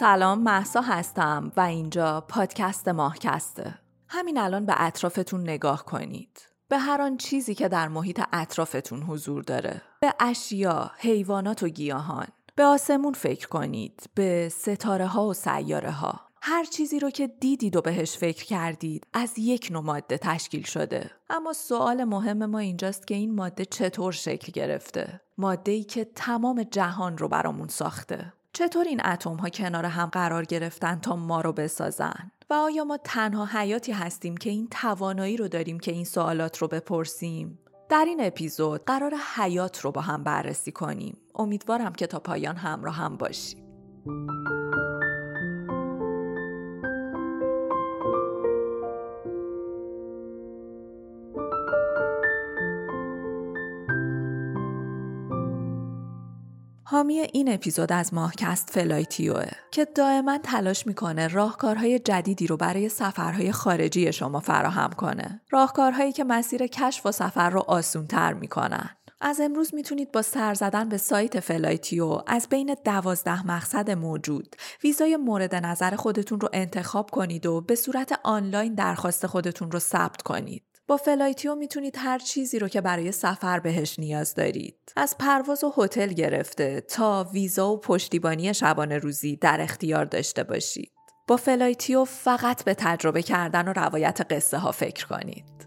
سلام محسا هستم و اینجا پادکست ماهکسته. همین الان به اطرافتون نگاه کنید. به هر آن چیزی که در محیط اطرافتون حضور داره. به اشیا، حیوانات و گیاهان. به آسمون فکر کنید. به ستاره ها و سیاره ها هر چیزی رو که دیدید و بهش فکر کردید از یک نوع ماده تشکیل شده. اما سوال مهم ما اینجاست که این ماده چطور شکل گرفته؟ ماده ای که تمام جهان رو برامون ساخته. چطور این اتم ها کنار هم قرار گرفتن تا ما رو بسازن؟ و آیا ما تنها حیاتی هستیم که این توانایی رو داریم که این سوالات رو بپرسیم؟ در این اپیزود قرار حیات رو با هم بررسی کنیم. امیدوارم که تا پایان همراه هم باشیم حامی این اپیزود از ماهکست فلایتیوه که دائما تلاش می‌کنه راهکارهای جدیدی رو برای سفرهای خارجی شما فراهم کنه. راهکارهایی که مسیر کشف و سفر رو آسونتر می‌کنن. از امروز می‌تونید با سر زدن به سایت فلایتیو از بین دوازده مقصد موجود ویزای مورد نظر خودتون رو انتخاب کنید و به صورت آنلاین درخواست خودتون رو ثبت کنید. با فلایتیو می‌تونید هر چیزی رو که برای سفر بهش نیاز دارید. از پرواز و هتل گرفته تا ویزا و پشتیبانی شبانه روزی در اختیار داشته باشید. با فلایتیو فقط به تجربه کردن و روایت قصه ها فکر کنید.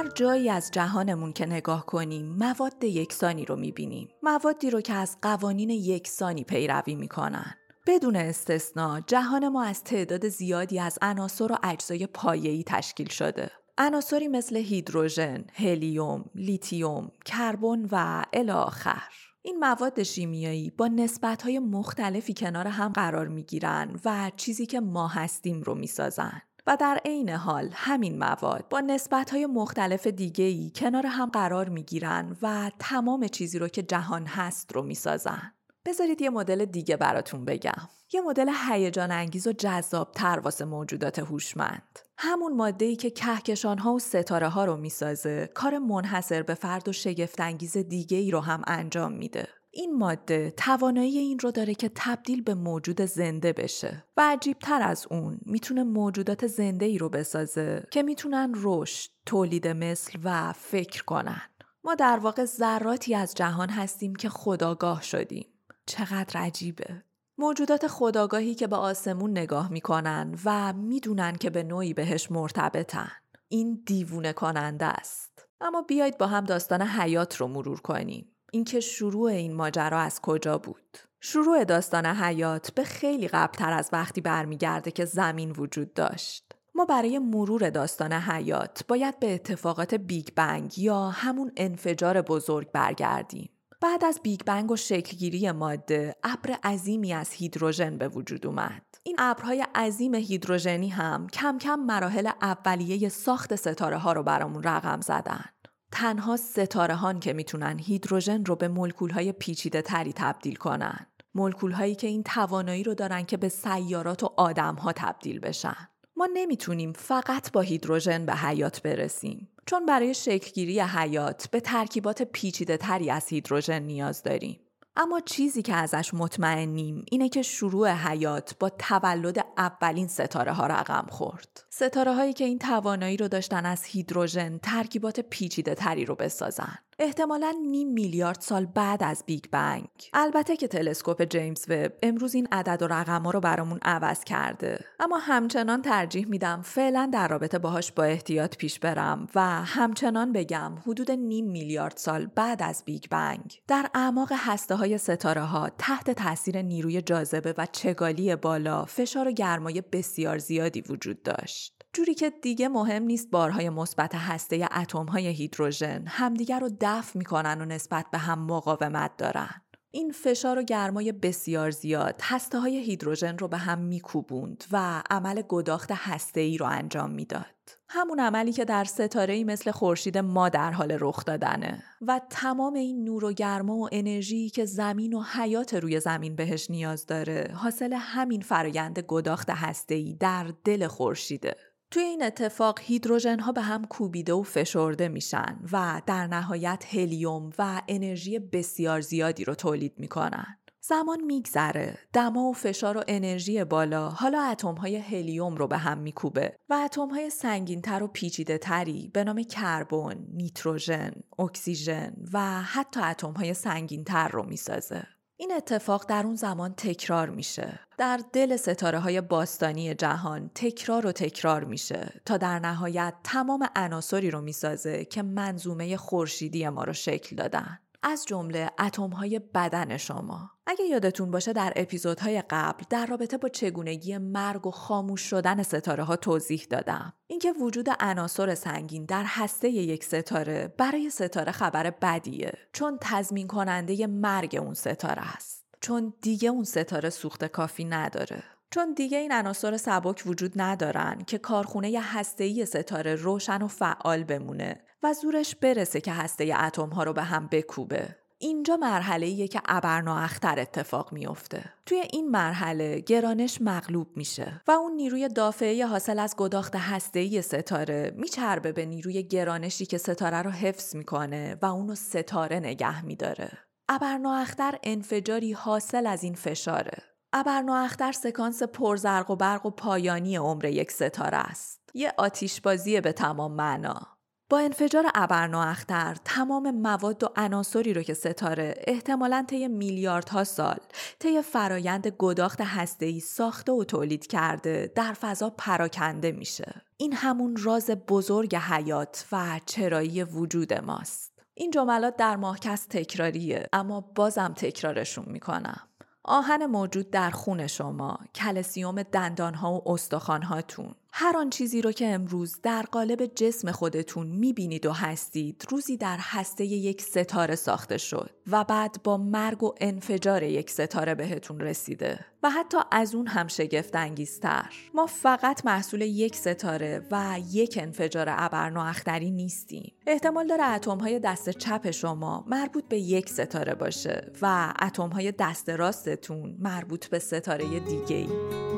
هر جایی از جهانمون که نگاه کنیم مواد یکسانی رو می‌بینیم. موادی رو که از قوانین یکسانی پیروی می‌کنن. بدون استثنا جهان ما از تعداد زیادی از عناصر و اجزای پایه‌ای تشکیل شده. عناصری مثل هیدروژن، هلیوم، لیتیوم، کربن و الی آخر. این مواد شیمیایی با نسبت‌های مختلفی کنار هم قرار می‌گیرن و چیزی که ما هستیم رو می‌سازن. و در عین حال همین مواد با نسبت‌های مختلف دیگه‌ای کنار هم قرار می‌گیرن و تمام چیزی رو که جهان هست رو می‌سازن. بذارید یه مدل دیگه براتون بگم. یه مدل هیجان انگیز و جذاب تر واسه موجودات هوشمند. همون ماده ای که کهکشان ها و ستاره ها رو می‌سازه، کار منحصر به فرد و شگفت انگیز دیگه ای رو هم انجام میده. این ماده توانایی این رو داره که تبدیل به موجود زنده بشه و عجیبتر از اون می‌تونه موجودات زنده ای رو بسازه که می‌تونن رشد، تولید مثل و فکر کنن. ما در واقع ذراتی از جهان هستیم که خداگاه شدیم. چقدر عجیبه. موجودات خداگاهی که به آسمون نگاه می‌کنن و می‌دونن که به نوعی بهش مرتبطن. این دیوونه کننده است. اما بیایید با هم داستان حیات رو مرور کنیم. اینکه شروع این ماجرا از کجا بود؟ شروع داستان حیات به خیلی قبلتر از وقتی برمیگرده که زمین وجود داشت. ما برای مرور داستان حیات باید به اتفاقات بیگ بنگ یا همون انفجار بزرگ برگردیم. بعد از بیگ بنگ و شکلگیری ماده ابر عظیمی از هیدروژن به وجود اومد. این ابرهای عظیم هیدروژنی هم کم کم مراحل اولیه ساخت ستاره ها رو برامون رقم زدن. تنها ستاره هان که می‌تونن هیدروژن رو به مولکول های پیچیده تری تبدیل کنن. مولکول هایی که این توانایی رو دارن که به سیارات و آدم ها تبدیل بشن. ما نمی‌تونیم فقط با هیدروژن به حیات برسیم. چون برای شکلگیری حیات به ترکیبات پیچیده تری از هیدروژن نیاز داریم. اما چیزی که ازش مطمئنیم اینه که شروع حیات با تولد اولین ستاره ها رقم خورد. ستاره هایی که این توانایی رو داشتن از هیدروژن ترکیبات پیچیده تری رو بسازن. احتمالا نیم میلیارد سال بعد از بیگ بنگ. البته که تلسکوپ جیمز وب امروز این عدد و رقم رو برامون عوض کرده. اما همچنان ترجیح میدم فعلا در رابطه باهاش با احتیاط پیش برم و همچنان بگم حدود نیم میلیارد سال بعد از بیگ بنگ. در اعماق هسته های ستاره ها تحت تاثیر نیروی جاذبه و چگالی بالا فشار و گرمای بسیار زیادی وجود داشت. جوری که دیگه مهم نیست بارهای مثبت هسته اتمهای هیدروژن همدیگر رو دفع می‌کنن و نسبت به هم مقاومت دارن. این فشار و گرمای بسیار زیاد هسته های هیدروژن رو به هم میکوبوند و عمل گداخت هسته ای رو انجام می‌داد. همون عملی که در ستاره ای مثل خورشید ما در حال رخ دادنه و تمام این نور و گرما و انرژی که زمین و حیات روی زمین بهش نیاز داره حاصل همین فرایند گداخت هسته ای در دل خورشیده. توی این اتفاق هیدروژن ها به هم کوبیده و فشرده میشن و در نهایت هلیوم و انرژی بسیار زیادی رو تولید می‌کنن. زمان میگذره دما و فشار و انرژی بالا حالا اتم های هلیوم رو به هم میکوبه و اتم های سنگین تر و پیچیده تری به نام کربن، نیتروژن، اکسیژن و حتی اتم های سنگین تر رو می‌سازه. این اتفاق در اون زمان تکرار میشه. در دل ستاره های باستانی جهان تکرار و تکرار میشه تا در نهایت تمام عناصری رو می‌سازه که منظومه خورشیدی ما رو شکل دادن. از جمله اتم های بدن شما. اگه یادتون باشه در اپیزودهای قبل در رابطه با چگونگی مرگ و خاموش شدن ستاره ها توضیح دادم. اینکه وجود عناصر سنگین در هسته یک ستاره برای ستاره خبر بدیه چون تضمین کننده مرگ اون ستاره است. چون دیگه اون ستاره سوخت کافی نداره. چون دیگه این عناصر سبک وجود ندارن که کارخونه هسته‌ای ستاره روشن و فعال بمونه و زورش برسه که هسته اتم ها رو به هم بکوبه. اینجا مرحله ایه که ابرناختر اتفاق میافته. توی این مرحله گرانش مغلوب میشه و اون نیروی دافعه حاصل از گداخت هسته‌ای ستاره میچربه به نیروی گرانشی که ستاره رو حفظ می‌کنه و اونو ستاره نگه میداره. ابرناختر انفجاری حاصل از این فشاره. ابرناختر سکانس پرزرق و برق و پایانی عمر یک ستاره است. یه آتیشبازی به تمام معنا. با انفجار ابرناختر تمام مواد و عناصری رو که ستاره احتمالا طی میلیاردها سال طی فرایند گداخت هسته‌ای ساخته و تولید کرده در فضا پراکنده میشه. این همون راز بزرگ حیات و چرایی وجود ماست. این جملات در ماهکست تکراریه اما بازم تکرارشون می‌کنم. آهن موجود در خون شما، کلسیوم دندانها و استخوانهاتون، هر آن چیزی رو که امروز در قالب جسم خودتون می‌بینید و هستید روزی در هسته یک ستاره ساخته شد و بعد با مرگ و انفجار یک ستاره بهتون رسیده و حتی از اون هم شگفت انگیزتر ما فقط محصول یک ستاره و یک انفجار ابرنواختری نیستیم احتمال داره اتم های دست چپ شما مربوط به یک ستاره باشه و اتم های دست راستتون مربوط به ستاره دیگه ای.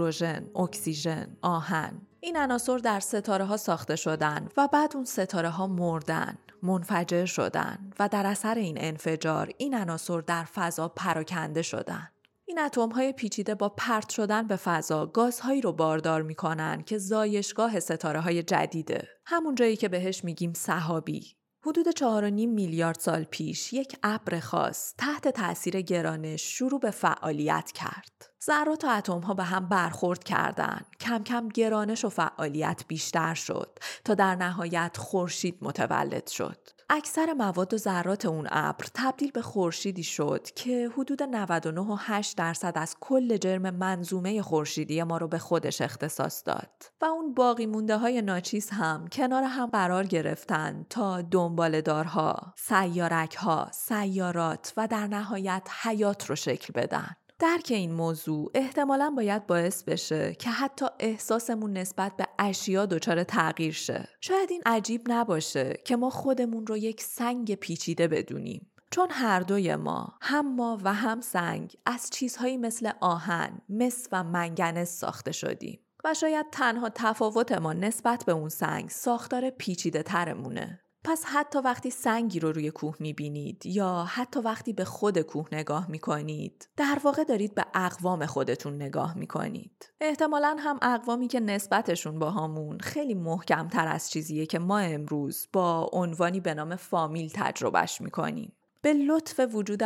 نیتروژن، اکسیژن، آهن این عناصر در ستاره ها ساخته شدن و بعد اون ستاره ها مردن، منفجر شدن و در اثر این انفجار این عناصر در فضا پراکنده شدن. این اتم های پیچیده با پرت شدن به فضا گازهایی رو باردار می‌کنن که زایشگاه ستاره های جدیده. همون جایی که بهش میگیم صحابی حدود 4.5 میلیارد سال پیش یک ابر خاص تحت تاثیر گرانش شروع به فعالیت کرد. ذرات و اتم ها به هم برخورد کردند. کم کم گرانش و فعالیت بیشتر شد تا در نهایت خورشید متولد شد. اکثر مواد و ذرات اون ابر تبدیل به خورشیدی شد که حدود 99.8 درصد از کل جرم منظومه خورشیدی ما رو به خودش اختصاص داد و اون باقی مونده های ناچیز هم کنار هم قرار گرفتن تا دنبالدارها، سیارک سیارات و در نهایت حیات رو شکل بدن. درک این موضوع احتمالا باید باعث بشه که حتی احساسمون نسبت به اشیا دچار تغییر شه. شاید این عجیب نباشه که ما خودمون رو یک سنگ پیچیده بدونیم. چون هر دوی ما هم ما و هم سنگ از چیزهایی مثل آهن، مس و منگنز ساخته شدیم و شاید تنها تفاوت ما نسبت به اون سنگ ساختار پیچیده ترمونه. پس حتی وقتی سنگی رو روی کوه می‌بینید یا حتی وقتی به خود کوه نگاه می‌کنید در واقع دارید به اقوام خودتون نگاه می‌کنید. احتمالا هم اقوامی که نسبتشون با همون خیلی محکمتر از چیزیه که ما امروز با عنوانی به نام فامیل تجربهش می‌کنیم. به لطف وجود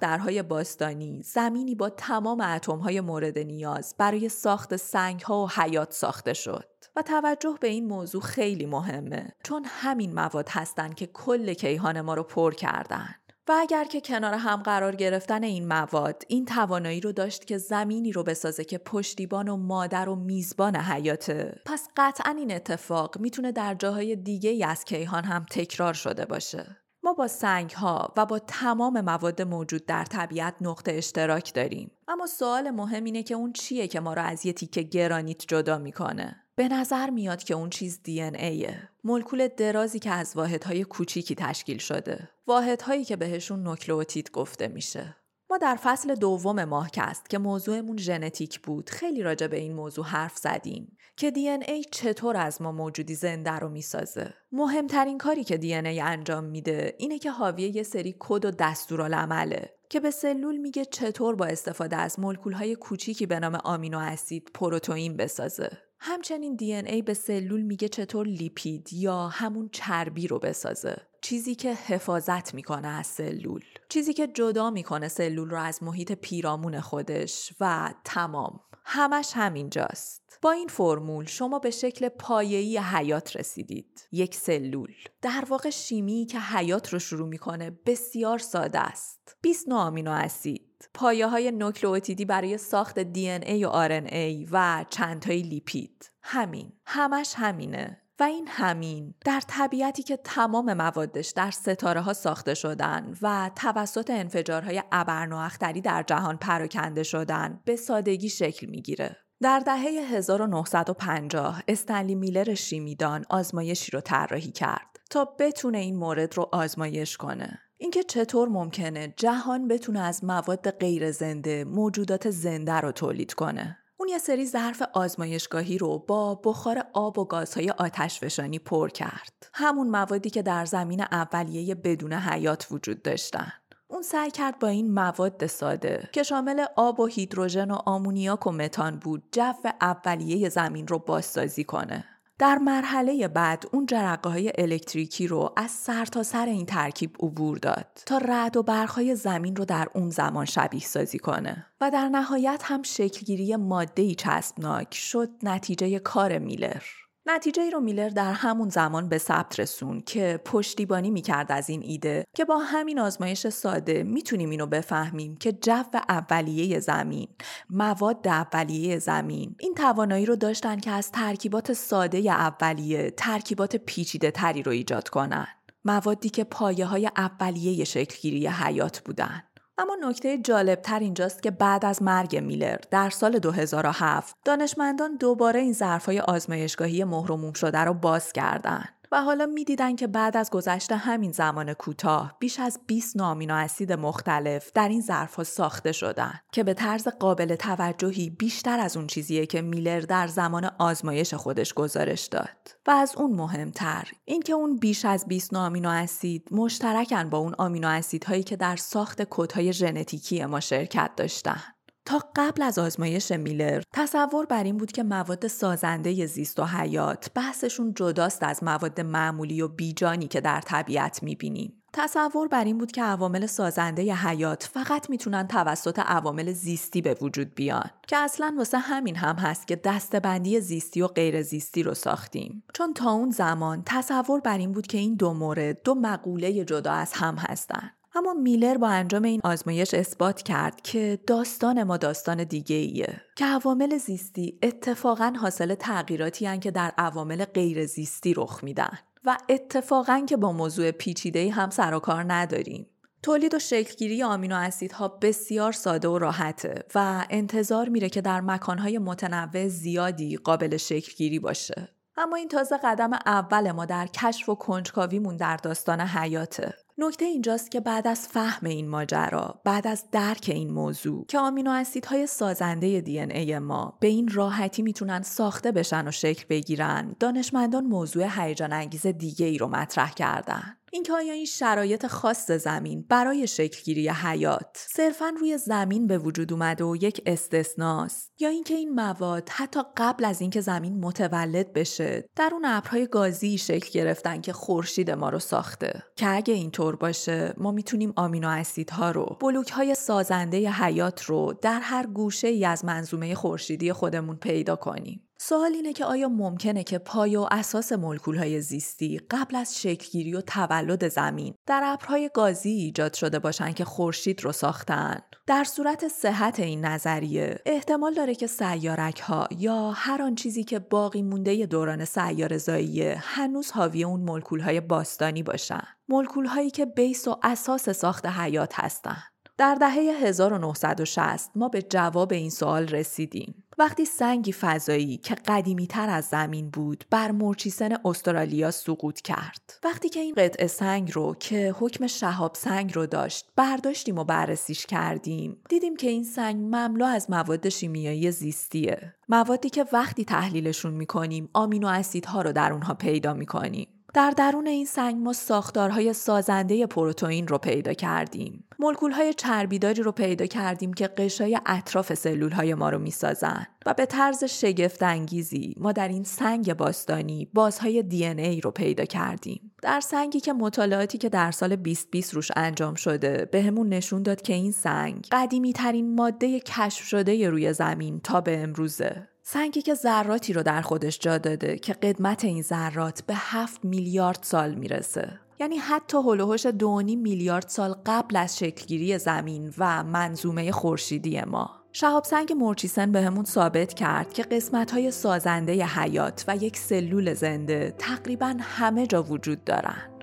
درهای باستانی زمینی با تمام اتمهای مورد نیاز برای ساخت سنگها و حیات ساخته شد. و توجه به این موضوع خیلی مهمه چون همین مواد هستن که کل کیهان ما رو پر کردن. و اگر که کنار هم قرار گرفتن این مواد این توانایی رو داشت که زمینی رو بسازه که پشتیبان و مادر و میزبان حیاته. پس قطعا این اتفاق می‌تونه در جاهای دیگه ای از کیهان هم تکرار شده باشه. ما با سنگ ها و با تمام مواد موجود در طبیعت نقطه اشتراک داریم. اما سوال مهم اینه که اون چیه که ما رو از یه تیکه گرانیت جدا می‌کنه؟ به نظر میاد که اون چیز دی ان ایه. مولکول درازی که از واحدهای کوچیکی تشکیل شده. واحدهایی که بهشون نوکلئوتید گفته میشه. ما در فصل دوم ماهکست که موضوعمون ژنتیک بود خیلی راجع به این موضوع حرف زدیم که دی ای چطور از ما موجودی زنده رو می‌سازه. مهمترین کاری که دی ای انجام میده اینه که حاوی یه سری کد و دستورالعمله که به سلول میگه چطور با استفاده از های کوچیکی به نام آمینو اسید پروتئین بسازه. همچنین دی ای به سلول میگه چطور لیپید یا همون چربی رو بسازه. چیزی که حفاظت می‌کنه از سلول. چیزی که جدا می‌کنه سلول رو از محیط پیرامون خودش و تمام. همش همینجاست. با این فرمول شما به شکل پایه‌ای حیات رسیدید. یک سلول. در واقع شیمی که حیات رو شروع می‌کنه بسیار ساده است. 20 نوع آمینو اسید. پایه های نوکلئوتیدی برای ساخت دی ای و آر ای و چندتای لیپید. همین. همش همینه. و این همین در طبیعتی که تمام موادش در ستاره ها ساخته شدن و توسط انفجارهای ابرنواختری در جهان پراکنده شدن به سادگی شکل می‌گیره. در دهه 1950 استنلی میلر شیمیدان آزمایشی رو طراحی کرد تا بتونه این مورد رو آزمایش کنه. اینکه چطور ممکنه جهان بتونه از مواد غیر زنده موجودات زنده رو تولید کنه. اون یه سری ظرف آزمایشگاهی رو با بخار آب و گازهای آتشفشانی پر کرد. همون موادی که در زمین اولیه بدون حیات وجود داشتن. اون سعی کرد با این مواد ساده که شامل آب و هیدروژن و آمونیاک و متان بود جو اولیه زمین رو بازسازی کنه. در مرحله بعد اون جرقه های الکتریکی رو از سر تا سر این ترکیب عبور داد تا رعد و برخهای زمین رو در اون زمان شبیه سازی کنه و در نهایت هم شکلگیری ماده چسبناک شد نتیجه کار میلر. نتیجه ای رو میلر در همون زمان به ثبت رسون که پشتیبانی می‌کرد از این ایده که با همین آزمایش ساده می‌تونیم اینو بفهمیم که جو اولیه زمین مواد اولیه زمین. این توانایی رو داشتن که از ترکیبات ساده اولیه ترکیبات پیچیده تری رو ایجاد کنن. موادی که پایه های اولیه شکلگیری حیات بودن. اما نکته جالبتر اینجاست که بعد از مرگ میلر در سال 2007 دانشمندان دوباره این ظرفهای آزمایشگاهی مهرموم شده رو باز کردند. و حالا می‌دیدن که بعد از گذشت همین زمان کوتاه بیش از 20 نامینو اسید مختلف در این ظرفها ساخته شدن که به طرز قابل توجهی بیشتر از اون چیزیه که میلر در زمان آزمایش خودش گزارش داد. و از اون مهمتر اینکه اون بیش از 20 نامینو اسید مشترکن با اون آمینو اسیدهایی که در ساخت کدهای ژنتیکی ما شرکت داشتن. تا قبل از آزمایش میلر تصور بر این بود که مواد سازنده زیست و حیات بحثشون جداست از مواد معمولی و بیجانی که در طبیعت می‌بینیم. تصور بر این بود که عوامل سازنده حیات فقط می‌تونن توسط عوامل زیستی به وجود بیان که اصلا واسه همین هم هست که دستبندی زیستی و غیر زیستی رو ساختیم چون تا اون زمان تصور بر این بود که این دو مورد دو مقوله جدا از هم هستن اما میلر با انجام این آزمایش اثبات کرد که داستان ما داستان دیگه ایه که عوامل زیستی اتفاقا حاصل تغییراتی هن که در عوامل غیر زیستی رخ میدن و اتفاقا که با موضوع پیچیده هم سر و کار نداریم. تولید و شکلگیری آمینو اسیدها بسیار ساده و راحته و انتظار میره که در مکانهای متنوع زیادی قابل شکلگیری باشه. اما این تازه قدم اول ما در کشف و کنجکاویمون در داستان حیاته. نکته اینجاست که بعد از فهم این ماجرا بعد از درک این موضوع که آمینو اسیدهای سازنده دی ای ما به این راحتی می‌تونن ساخته بشن و شکل بگیرن دانشمندان موضوع هیجان انگیز دیگه ای رو مطرح کردن. اینکه آیا این شرایط خاص زمین برای شکلگیری حیات صرفا روی زمین به وجود اومده و یک استثناست؟ یا اینکه این مواد حتی قبل از اینکه زمین متولد بشه در اون ابرهای گازی شکل گرفتن که خورشید ما رو ساخته؟ که اگه اینطور باشه ما می‌تونیم آمینو اسیدها رو بلوک های سازنده حیات رو در هر گوشه ای از منظومه خورشیدی خودمون پیدا کنیم. سوال اینه که آیا ممکنه که پای و اساس های زیستی قبل از شکلگیری و تولد زمین در ابرهای گازی ایجاد شده باشن که خورشید رو ساختن؟ در صورت صحت این نظریه احتمال داره که سیارک ها یا هر آن چیزی که باقی مونده دوران سیار زاییه هنوز حاوی اون مولکول های باستانی باشن. مولکول هایی که بیس و اساس ساخت حیات هستن. در دهه 1960 ما به جواب این سوال رسیدیم. وقتی سنگی فضایی که قدیمی تر از زمین بود بر مرچیسن استرالیا سقوط کرد. وقتی که این قطعه سنگ رو که حکم شهاب سنگ رو داشت برداشتیم و بررسیش کردیم دیدیم که این سنگ مملو از مواد شیمیایی زیستیه. موادی که وقتی تحلیلشون می‌کنیم آمینو اسیدها رو در اونها پیدا می‌کنیم. در درون این سنگ ما ساختارهای سازنده پروتئین رو پیدا کردیم. های چربیداری رو پیدا کردیم که قشای اطراف سلولهای ما رو می‌سازن و به طرز شگفت انگیزی ما در این سنگ باستانی بازهای دی ای رو پیدا کردیم. در سنگی که مطالعاتی که در سال 2020 روش انجام شده بهمون به نشون داد که این سنگ قدیمی ترین ماده کشف شده روی زمین تا به امروزه. سنگی که ذراتی رو در خودش جا داده که قدمت این ذرات به 7 میلیارد سال می‌رسه. یعنی حتی هلوهوش دونی میلیارد سال قبل از شکلگیری زمین و منظومه خورشیدی ما. شهاب سنگ مرچیسن به همون ثابت کرد که قسمت های سازنده حیات و یک سلول زنده تقریبا همه جا وجود دارن.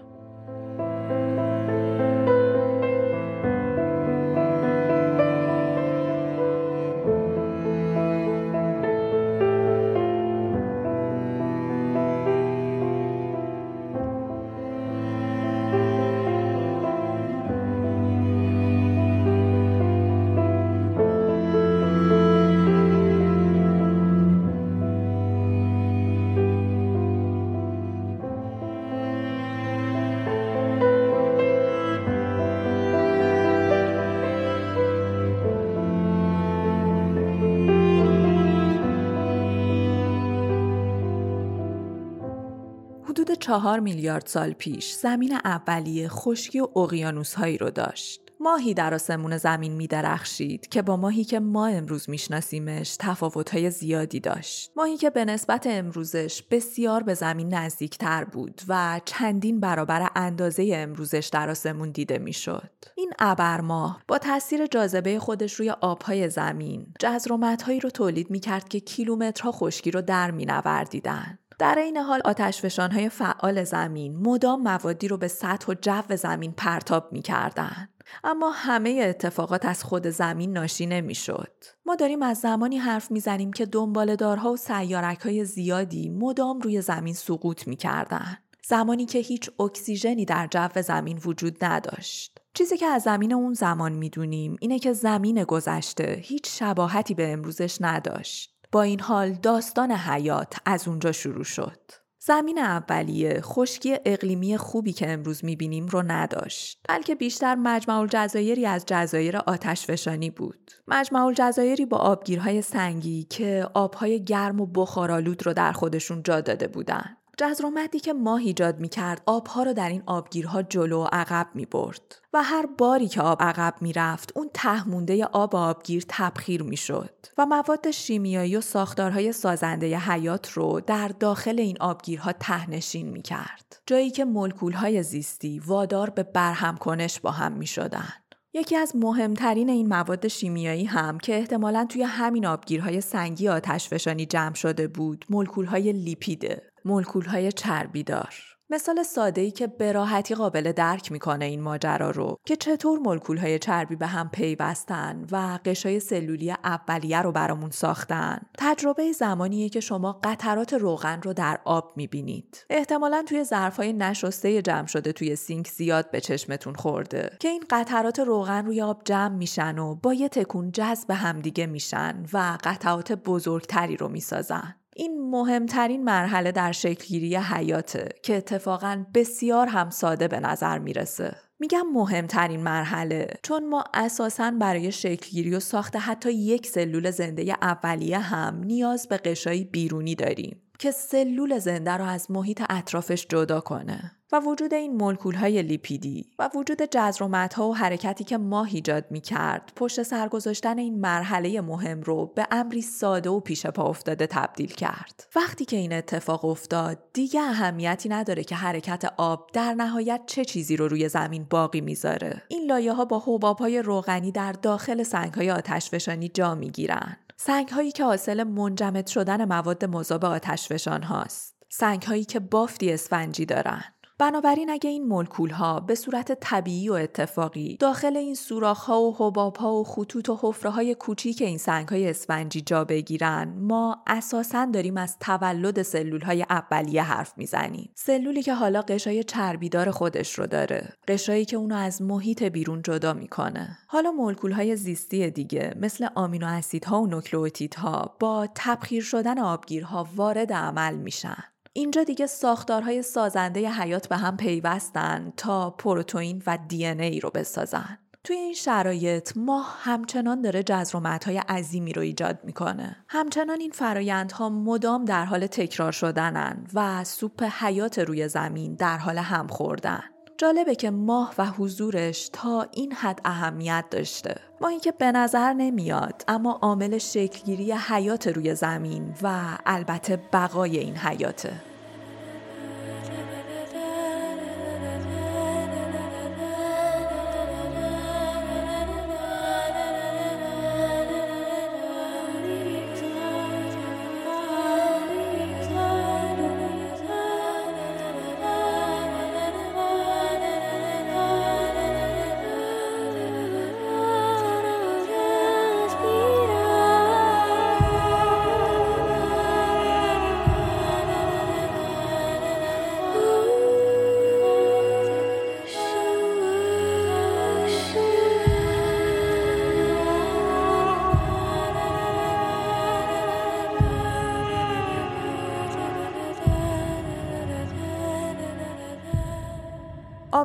چهار میلیارد سال پیش زمین اولیه خشکی و اقیانوس هایی رو داشت. ماهی در آسمون زمین می درخشید که با ماهی که ما امروز میشناسیمش های زیادی داشت. ماهی که به نسبت امروزش بسیار به زمین نزدیکتر بود و چندین برابر اندازه امروزش در آسمون دیده می‌شد. این ابرماه با تاثیر جاذبه خودش روی آبهای زمین جزرومتهایی رو تولید می کرد که کیلومترها خشکی رو در می نوردیدن. در این حال های فعال زمین مدام موادی رو به سطح و جو زمین پرتاب می‌کردند. اما همه اتفاقات از خود زمین ناشی نمی‌شد. ما داریم از زمانی حرف می‌زنیم که دنبالدارها و سیارک های زیادی مدام روی زمین سقوط می‌کردن. زمانی که هیچ اکسیژنی در جو زمین وجود نداشت. چیزی که از زمین اون زمان می‌دونیم اینه که زمین گذشته هیچ شباهتی به امروزش نداشت. با این حال داستان حیات از اونجا شروع شد. زمین اولیه خشکی اقلیمی خوبی که امروز می‌بینیم رو نداشت بلکه بیشتر مجمع الجزایری از جزایر آتش فشانی بود مجمع الجزایری با آبگیرهای سنگی که آبهای گرم و بخارالود رو در خودشون جا داده بودند جزرومتی که ماه ایجاد می کرد آبها رو در این آبگیرها جلو و عقب می برد و هر باری که آب عقب می رفت اون ته آب آبگیر تبخیر می شد و مواد شیمیایی و ساختارهای سازنده حیات رو در داخل این آبگیرها تهنشین می کرد جایی که ملکولهای زیستی وادار به برهم کنش با هم می شدن. یکی از مهمترین این مواد شیمیایی هم که احتمالا توی همین آبگیرهای سنگی آتشفشانی جمع شده بود مولکولهای لیپیده. مولکول های چربیدار مثال ساده ای که به راحتی قابل درک می‌کنه این ماجرا رو که چطور مولکول های چربی به هم پیوستن و قشای سلولی اولیه رو برامون ساختن. تجربه زمانیه که شما قطرات روغن رو در آب می‌بینید. احتمالا توی ظرف های نشسته جمع شده توی سینک زیاد به چشمتون خورده. که این قطرات روغن روی آب جمع میشن و با یه تکون جذب همدیگه میشن و قطعات بزرگتری رو می‌سازن. این مهمترین مرحله در شکلگیری حیاته که اتفاقا بسیار هم ساده به نظر می‌رسه. میگم مهمترین مرحله چون ما اساسا برای شکلگیری و ساخت حتی یک سلول زنده اولیه هم نیاز به قشایی بیرونی داریم که سلول زنده رو از محیط اطرافش جدا کنه. و وجود این مولکول های لیپیدی و وجود جزرومت ها و حرکتی که ماه ایجاد می کرد پشت سر گذاشتن این مرحله مهم رو به امری ساده و پیش پا افتاده تبدیل کرد. وقتی که این اتفاق افتاد دیگه اهمیتی نداره که حرکت آب در نهایت چه چیزی رو روی زمین باقی می‌ذاره. این لایه ها با حباب های روغنی در داخل سنگ های آتشفشانی جا می‌گیرن. سنگ هایی که حاصل منجمد شدن مواد مذاب آتشفشان هاست. سنگ هایی که بافتی اسفنجی دارن. بنابراین اگه این مولکول ها به صورت طبیعی و اتفاقی داخل این سوراخ ها و حباب ها و خطوط و حفره های کوچیک این سنگ های اسفنجی جا بگیرن ما اساسا داریم از تولد سلول های اولیه حرف می‌زنیم. سلولی که حالا قشای چربیدار خودش رو داره قشایی که اونو از محیط بیرون جدا می‌کنه. حالا مولکول های زیستی دیگه مثل آمینو اسیدها و نوکلئوتیدها با تبخیر شدن آبگیرها وارد عمل میشن. اینجا دیگه ساختارهای سازنده حیات به هم پیوستن تا پروتئین و دی ای رو بسازن. توی این شرایط ماه همچنان داره های عظیمی رو ایجاد می‌کنه. همچنان این فرایندها مدام در حال تکرار شدنن و سوپ حیات روی زمین در حال هم خوردن. جالبه که ماه و حضورش تا این حد اهمیت داشته. ماهی که به نظر نمیاد اما عامل شکلگیری حیات روی زمین و البته بقای این حیاته.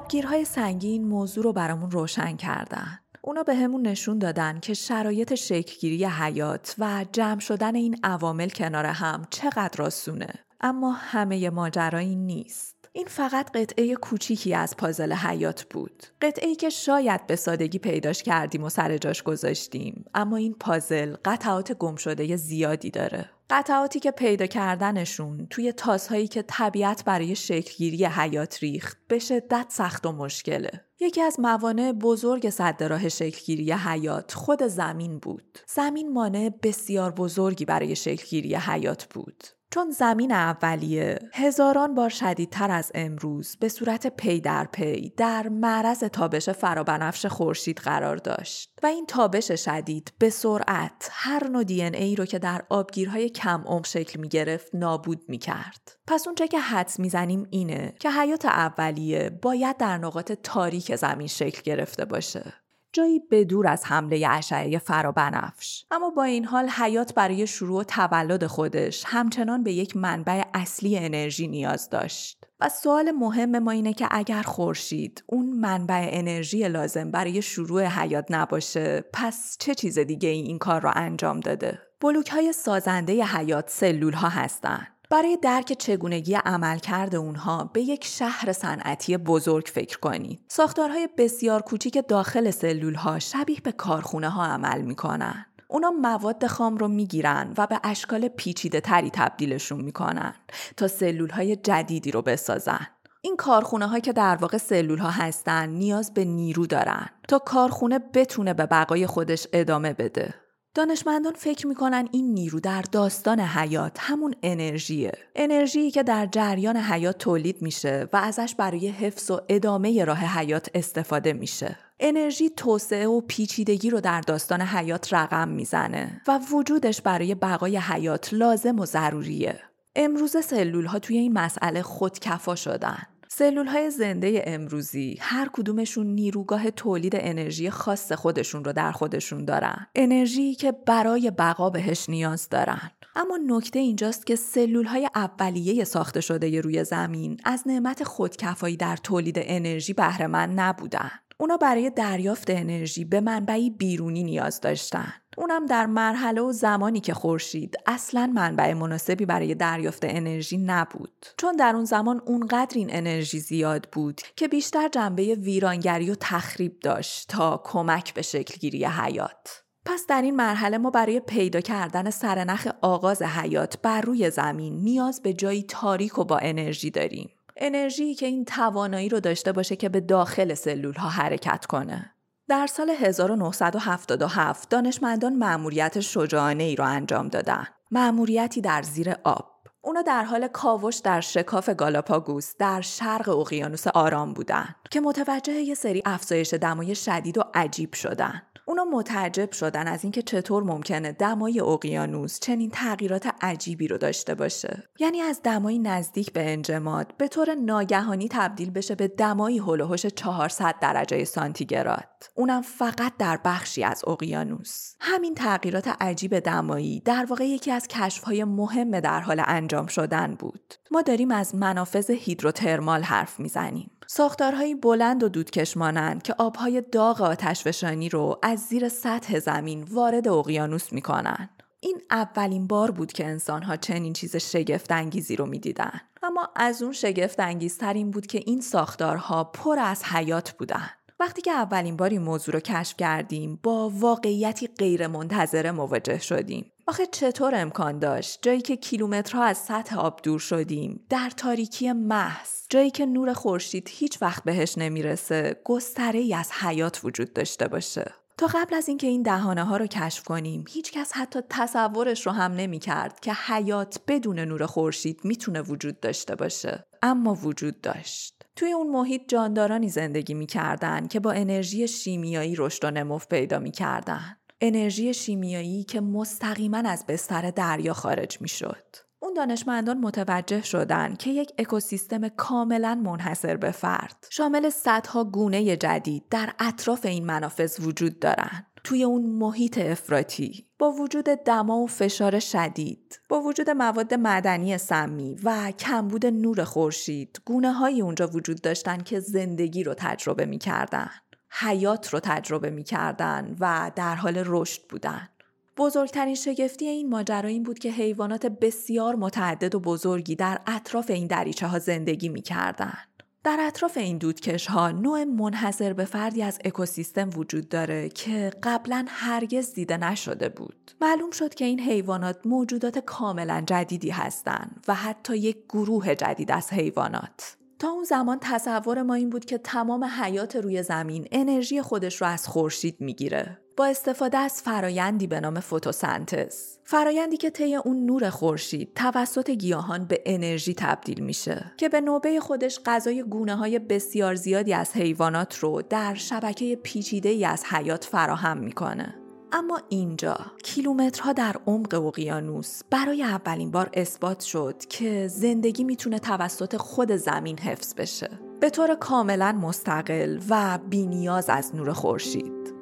آبگیرهای سنگین موضوع رو برامون روشن کردن. اونا به همون نشون دادن که شرایط شکلگیری حیات و جمع شدن این عوامل کنار هم چقدر آسونه. اما همه ماجرایی نیست. این فقط قطعه کوچیکی از پازل حیات بود. قطعه که شاید به سادگی پیداش کردیم و سر جاش گذاشتیم اما این پازل قطعات گم شده زیادی داره. قطعاتی که پیدا کردنشون توی تاسهایی که طبیعت برای شکلگیری حیات ریخت به شدت سخت و مشکله. یکی از موانع بزرگ صد راه شکلگیری حیات خود زمین بود. زمین مانع بسیار بزرگی برای شکلگیری حیات بود. چون زمین اولیه هزاران بار شدیدتر از امروز به صورت پی در پی در معرض تابش فرابنفش خورشید قرار داشت و این تابش شدید به سرعت هر نوع دی ای رو که در آبگیرهای کم عمق شکل می گرفت نابود می کرد. پس اونچه که حدس می‌زنیم اینه که حیات اولیه باید در نقاط تاریک زمین شکل گرفته باشه. جایی بدور از حمله اشعه فرابنفش. اما با این حال حیات برای شروع تولد خودش همچنان به یک منبع اصلی انرژی نیاز داشت. و سوال مهم ما اینه که اگر خورشید اون منبع انرژی لازم برای شروع حیات نباشه پس چه چیز دیگه این کار را انجام داده؟ بلوک های سازنده حیات سلول ها هستند برای درک چگونگی عملکرد اونها به یک شهر صنعتی بزرگ فکر کنید. ساختارهای بسیار کوچیک داخل سلول ها شبیه به کارخونه ها عمل می‌کنن. اونا مواد خام رو می‌گیرن و به اشکال پیچیده تری تبدیلشون می‌کنن تا سلول های جدیدی رو بسازن. این کارخونه ها که در واقع سلول ها هستن نیاز به نیرو دارن تا کارخونه بتونه به بقای خودش ادامه بده. دانشمندان فکر می‌کنن این نیرو در داستان حیات همون انرژیه. انرژی که در جریان حیات تولید میشه و ازش برای حفظ و ادامه راه حیات استفاده میشه. انرژی توسعه و پیچیدگی رو در داستان حیات رقم می‌زنه و وجودش برای بقای حیات لازم و ضروریه. امروز سلول ها توی این مسئله خودکفا شدن. سلول های زنده امروزی هر کدومشون نیروگاه تولید انرژی خاص خودشون رو در خودشون دارن. انرژی که برای بقا بهش نیاز دارن. اما نکته اینجاست که سلول های اولیه ساخته شده روی زمین از نعمت خودکفایی در تولید انرژی بهره نبودن. اونا برای دریافت انرژی به منبعی بیرونی نیاز داشتن. اونم در مرحله و زمانی که خورشید اصلا منبع مناسبی برای دریافت انرژی نبود. چون در اون زمان اونقدر این انرژی زیاد بود که بیشتر جنبه ویرانگری و تخریب داشت تا کمک به شکلگیری حیات. پس در این مرحله ما برای پیدا کردن سرنخ آغاز حیات بر روی زمین نیاز به جایی تاریک و با انرژی داریم. انرژی که این توانایی رو داشته باشه که به داخل سلول ها حرکت کنه. در سال 1977 دانشمندان مأموریت شجاعانه ای را انجام دادن. مأموریتی در زیر آب. اونا در حال کاوش در شکاف گالاپاگوس در شرق اقیانوس آرام بودن که متوجه یه سری افزایش دمای شدید و عجیب شدن. اونا متعجب شدن از اینکه چطور ممکنه دمای اقیانوس چنین تغییرات عجیبی رو داشته باشه. یعنی از دمای نزدیک به انجماد به طور ناگهانی تبدیل بشه به دمایی هلوهوش 400 درجه سانتیگراد. اونم فقط در بخشی از اقیانوس. همین تغییرات عجیب دمایی در واقع یکی از کشفهای مهم در حال انجام شدن بود. ما داریم از منافذ هیدروترمال حرف می‌زنیم. ساختارهایی بلند و دودکش مانند که آبهای داغ آتشفشانی رو از زیر سطح زمین وارد اقیانوس می‌کنن. این اولین بار بود که انسانها چنین چیز شگفت انگیزی رو می‌دیدن. اما از اون شگفت انگیزتر بود که این ساختارها پر از حیات بودن. وقتی که اولین بار این موضوع رو کشف کردیم با واقعیتی غیر منتظره مواجه شدیم. آخه چطور امکان داشت؟ جایی که کیلومترها از سطح آب دور شدیم. در تاریکی محض. جایی که نور خورشید هیچ وقت بهش نمی‌رسه. گستره ای از حیات وجود داشته باشه. تا قبل از اینکه این دهانه ها رو کشف کنیم هیچکس حتی تصورش رو هم نمی کرد که حیات بدون نور خورشید می‌تونه وجود داشته باشه. اما وجود داشت. توی اون محیط جاندارانی زندگی می‌کردن که با انرژی شیمیایی رشد و نمو پیدا می‌کردن. انرژی شیمیایی که مستقیما از بستر دریا خارج می‌شد. اون دانشمندان متوجه شدن که یک اکوسیستم کاملا منحصر به فرد. شامل صدها گونه جدید در اطراف این منافذ وجود دارند. توی اون محیط افراطی با وجود دما و فشار شدید با وجود مواد معدنی سمی و کمبود نور خورشید گونه های اونجا وجود داشتن که زندگی رو تجربه می‌کردن. حیات رو تجربه می‌کردن و در حال رشد بودن بزرگترین شگفتی این ماجرا این بود که حیوانات بسیار متعدد و بزرگی در اطراف این دریچه ها زندگی می کردن. در اطراف این دودکش ها نوع منحصر به فردی از اکوسیستم وجود داره که قبلا هرگز دیده نشده بود. معلوم شد که این حیوانات موجودات کاملا جدیدی هستند و حتی یک گروه جدید از حیوانات. تا اون زمان تصور ما این بود که تمام حیات روی زمین انرژی خودش رو از خورشید می‌گیره. با استفاده از فرایندی به نام فتوسنتز فرایندی که طی اون نور خورشید توسط گیاهان به انرژی تبدیل میشه که به نوبه خودش غذای گونه های بسیار زیادی از حیوانات رو در شبکه پیچیده ای از حیات فراهم می‌کنه. اما اینجا کیلومترها در عمق اقیانوس برای اولین بار اثبات شد که زندگی می‌تونه توسط خود زمین حفظ بشه. به طور کاملا مستقل و بینیاز از نور خورشید.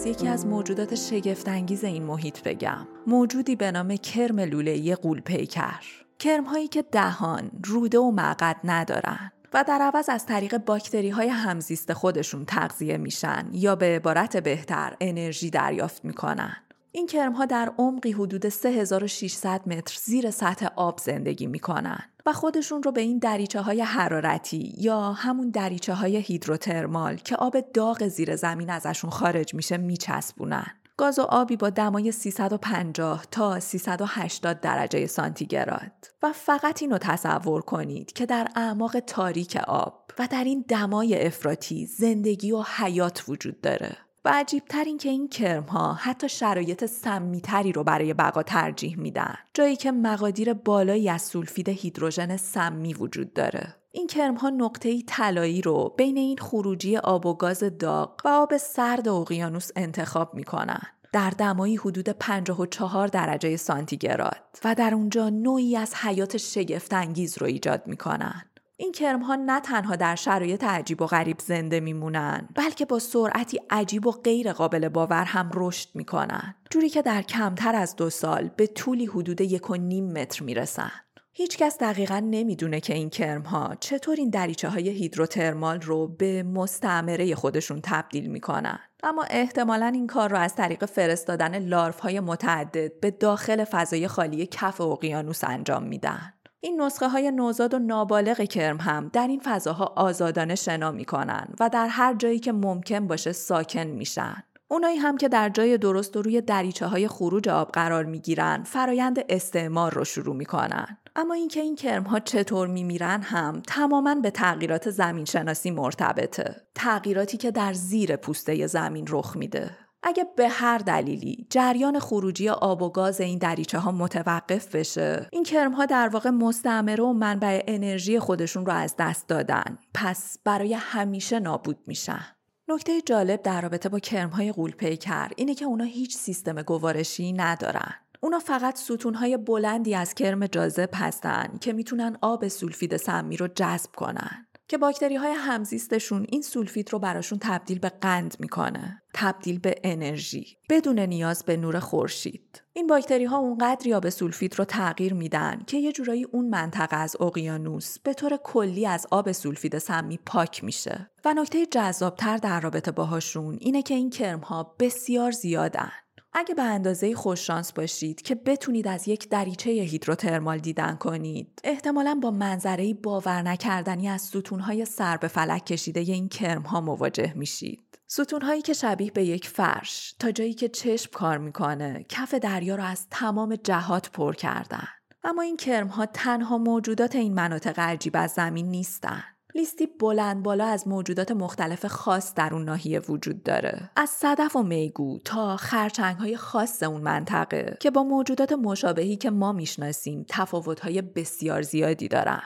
از یکی از موجودات شگفتانگیز این محیط بگم موجودی به نام کرم لوله قول پیکر کرمهایی که دهان، روده و مقد ندارن و در عوض از طریق باکتری های همزیست خودشون تغذیه میشن یا به عبارت بهتر انرژی دریافت می‌کنن. این کرمها در عمقی حدود 3600 متر زیر سطح آب زندگی می‌کنن و خودشون رو به این دریچه های حرارتی یا همون دریچه های هیدروترمال که آب داغ زیر زمین ازشون خارج میشه میچسبونن. گاز و آبی با دمای 350 تا 380 درجه سانتیگراد و فقط اینو تصور کنید که در اعماق تاریک آب و در این دمای افراطی زندگی و حیات وجود داره و عجیبتر این که این کرم ها حتی شرایط سمیتری رو برای بقا ترجیح میدن. جایی که مقادیر بالایی از سولفید هیدروژن سمی وجود داره. این کرم ها نقطه طلایی رو بین این خروجی آب و گاز داغ و آب سرد اقیانوس انتخاب می‌کنن. در دمایی حدود 54 درجه سانتیگراد. و در اونجا نوعی از حیات شگفتانگیز رو ایجاد می‌کنن. این کرم ها نه تنها در شرایط عجیب و غریب زنده میمونن بلکه با سرعتی عجیب و غیر قابل باور هم رشد می‌کنن. جوری که در کمتر از دو سال به طولی حدود یک و نیم متر می‌رسن. هیچکس دقیقا نمی‌دونه که این کرم ها چطور این دریچه های هیدروترمال رو به مستعمره خودشون تبدیل می‌کنن. اما احتمالا این کار رو از طریق فرستادن لارف های متعدد به داخل فضای خالی کف اقیانوس انجام میدن. این نسخه های نوزاد و نابالغ کرم هم در این فضاها آزادانه شنا می‌کنن و در هر جایی که ممکن باشه ساکن میشن. اونایی هم که در جای درست و روی دریچه های خروج آب قرار می‌گیرن فرایند استعمار رو شروع می‌کنن. اما اینکه این کرم ها چطور میمیرن هم تماما به تغییرات زمین شناسی مرتبطه. تغییراتی که در زیر پوسته زمین رخ میده. اگه به هر دلیلی جریان خروجی آب و گاز این دریچه ها متوقف بشه این کرم ها در واقع مستعمره و منبع انرژی خودشون رو از دست دادن. پس برای همیشه نابود میشن. نکته جالب در رابطه با کرم های غول پیکر اینه که اونا هیچ سیستم گوارشی ندارن. اونا فقط ستونهای بلندی از کرم جاذب هستن که می‌تونن آب سولفید سمی رو جذب کنن. که باکتری های همزیستشون این سولفید رو براشون تبدیل به قند می‌کنه تبدیل به انرژی بدون نیاز به نور خورشید. این باکتری ها اونقدر آب سولفید رو تغییر میدن که یه جورایی اون منطقه از اقیانوس به طور کلی از آب سولفید سمی پاک میشه. و نکته جذابتر در رابطه باهاشون اینه که این کرم ها بسیار زیادن. اگه به اندازه خوششانس باشید که بتونید از یک دریچه هیدروترمال دیدن کنید. احتمالا با منظره باور نکردنی از ستونهای سر به فلک کشیده این کرم ها مواجه میشید. ستونهایی که شبیه به یک فرش تا جایی که چشم کار می‌کنه کف دریا رو از تمام جهات پر کردن. اما این کرم ها تنها موجودات این مناطق عجیب از زمین نیستن. لیستی بلند بالا از موجودات مختلف خاص در اون ناحیه وجود داره. از صدف و میگو تا خرچنگ های خاص اون منطقه که با موجودات مشابهی که ما می‌شناسیم تفاوت های بسیار زیادی دارن.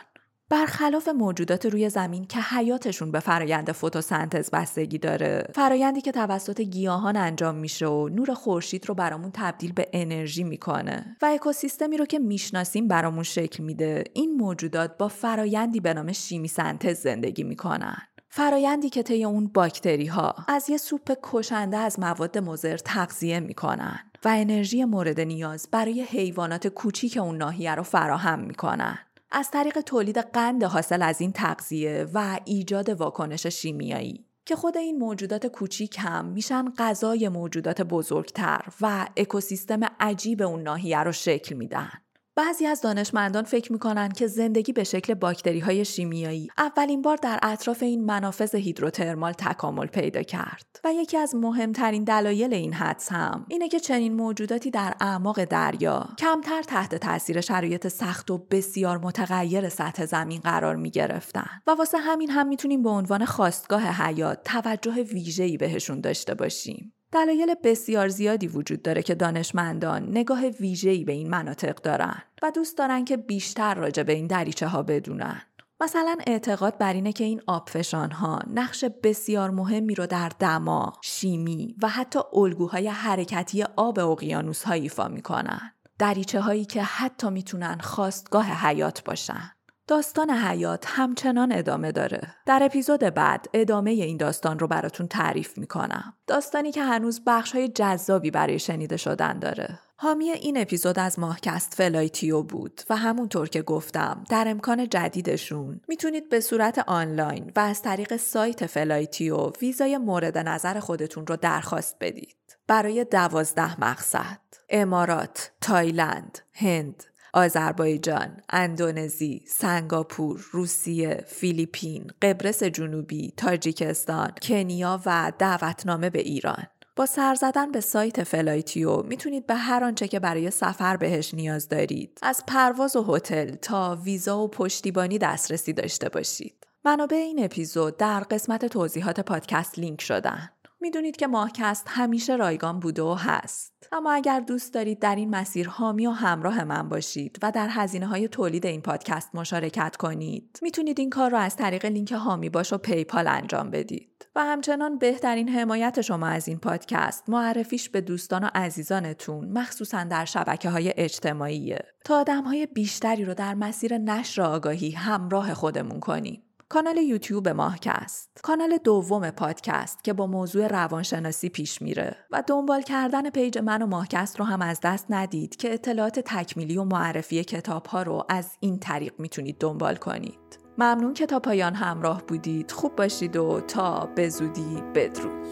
برخلاف موجودات روی زمین که حیاتشون به فرایند فتوسنتز بستگی داره. فرایندی که توسط گیاهان انجام میشه و نور خورشید رو برامون تبدیل به انرژی می‌کنه. و اکوسیستمی رو که می‌شناسیم برامون شکل میده. این موجودات با فرایندی به نام شیمی سنتز زندگی می‌کنن. فرایندی که طی اون باکتری ها از یه سوپ کشنده از مواد مضر تغذیه می‌کنن و انرژی مورد نیاز برای حیوانات کوچیک اون ناحیه رو فراهم می‌کنن. از طریق تولید قند حاصل از این تغذیه و ایجاد واکنش شیمیایی که خود این موجودات کوچیک هم میشن غذای موجودات بزرگتر و اکوسیستم عجیب اون ناحیه رو شکل میدن. بعضی از دانشمندان فکر می‌کنن که زندگی به شکل باکتری های شیمیایی اولین بار در اطراف این منافذ هیدروترمال تکامل پیدا کرد. و یکی از مهمترین دلایل این حدس هم اینه که چنین موجوداتی در اعماق دریا کمتر تحت تاثیر شرایط سخت و بسیار متغیر سطح زمین قرار می گرفتن و واسه همین هم می‌تونیم به عنوان خواستگاه حیات توجه ویژه‌ای بهشون داشته باشیم. دلایل بسیار زیادی وجود داره که دانشمندان نگاه ویژه‌ای به این مناطق دارن و دوست دارن که بیشتر راجع به این دریچه ها بدونن. مثلا اعتقاد بر اینه که این آبفشان ها نقش بسیار مهمی رو در دما، شیمی و حتی الگوهای حرکتی آب اقیانوس ها ایفا می‌کنن. دریچه هایی که حتی می‌تونن خاستگاه حیات باشن. داستان حیات همچنان ادامه داره. در اپیزود بعد ادامه این داستان رو براتون تعریف می‌کنم. داستانی که هنوز بخش های جذابی برای شنیده شدن داره. حامی این اپیزود از ماهکست فلایتیو بود و همونطور که گفتم در امکان جدیدشون می‌تونید به صورت آنلاین و از طریق سایت فلایتیو ویزای مورد نظر خودتون رو درخواست بدید. برای دوازده مقصد امارات، تایلند، هند، آذربایجان، اندونزی، سنگاپور، روسیه، فیلیپین، قبرس جنوبی، تاجیکستان، کنیا و دعوتنامه به ایران. با سر زدن به سایت فلایتیو می‌تونید به هر آنچه که برای سفر بهش نیاز دارید از پرواز و هتل تا ویزا و پشتیبانی دسترسی داشته باشید. منابع این اپیزود در قسمت توضیحات پادکست لینک شدن. می‌دونید که ماهکست همیشه رایگان بوده و هست. اما اگر دوست دارید در این مسیر حامی و همراه من باشید و در هزینه های تولید این پادکست مشارکت کنید می‌تونید این کار رو از طریق لینک حامی باش و پیپال انجام بدید. و همچنان بهترین حمایت شما از این پادکست معرفیش به دوستان و عزیزانتون مخصوصا در شبکه های اجتماعیه. تا آدم های بیشتری رو در مسیر نشر آگاهی همراه خودمون کنیم کانال یوتیوب ماهکست. کانال دوم پادکست که با موضوع روانشناسی پیش میره و دنبال کردن پیج من و ماهکست رو هم از دست ندید که اطلاعات تکمیلی و معرفی کتاب ها رو از این طریق می‌تونید دنبال کنید. ممنون که تا پایان همراه بودید. خوب باشید و تا به زودی بدرود.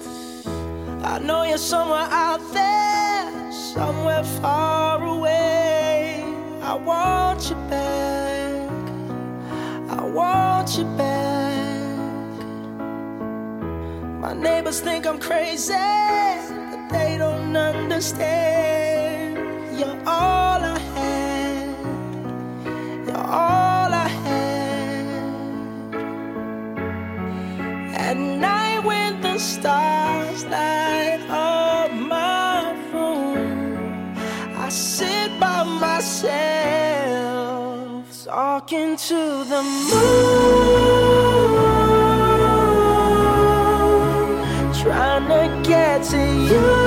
I want you back. My neighbors think I'm crazy, but they don't understand. You're all I had. You're all I had. At night when the stars talking to the moon, trying to get to you.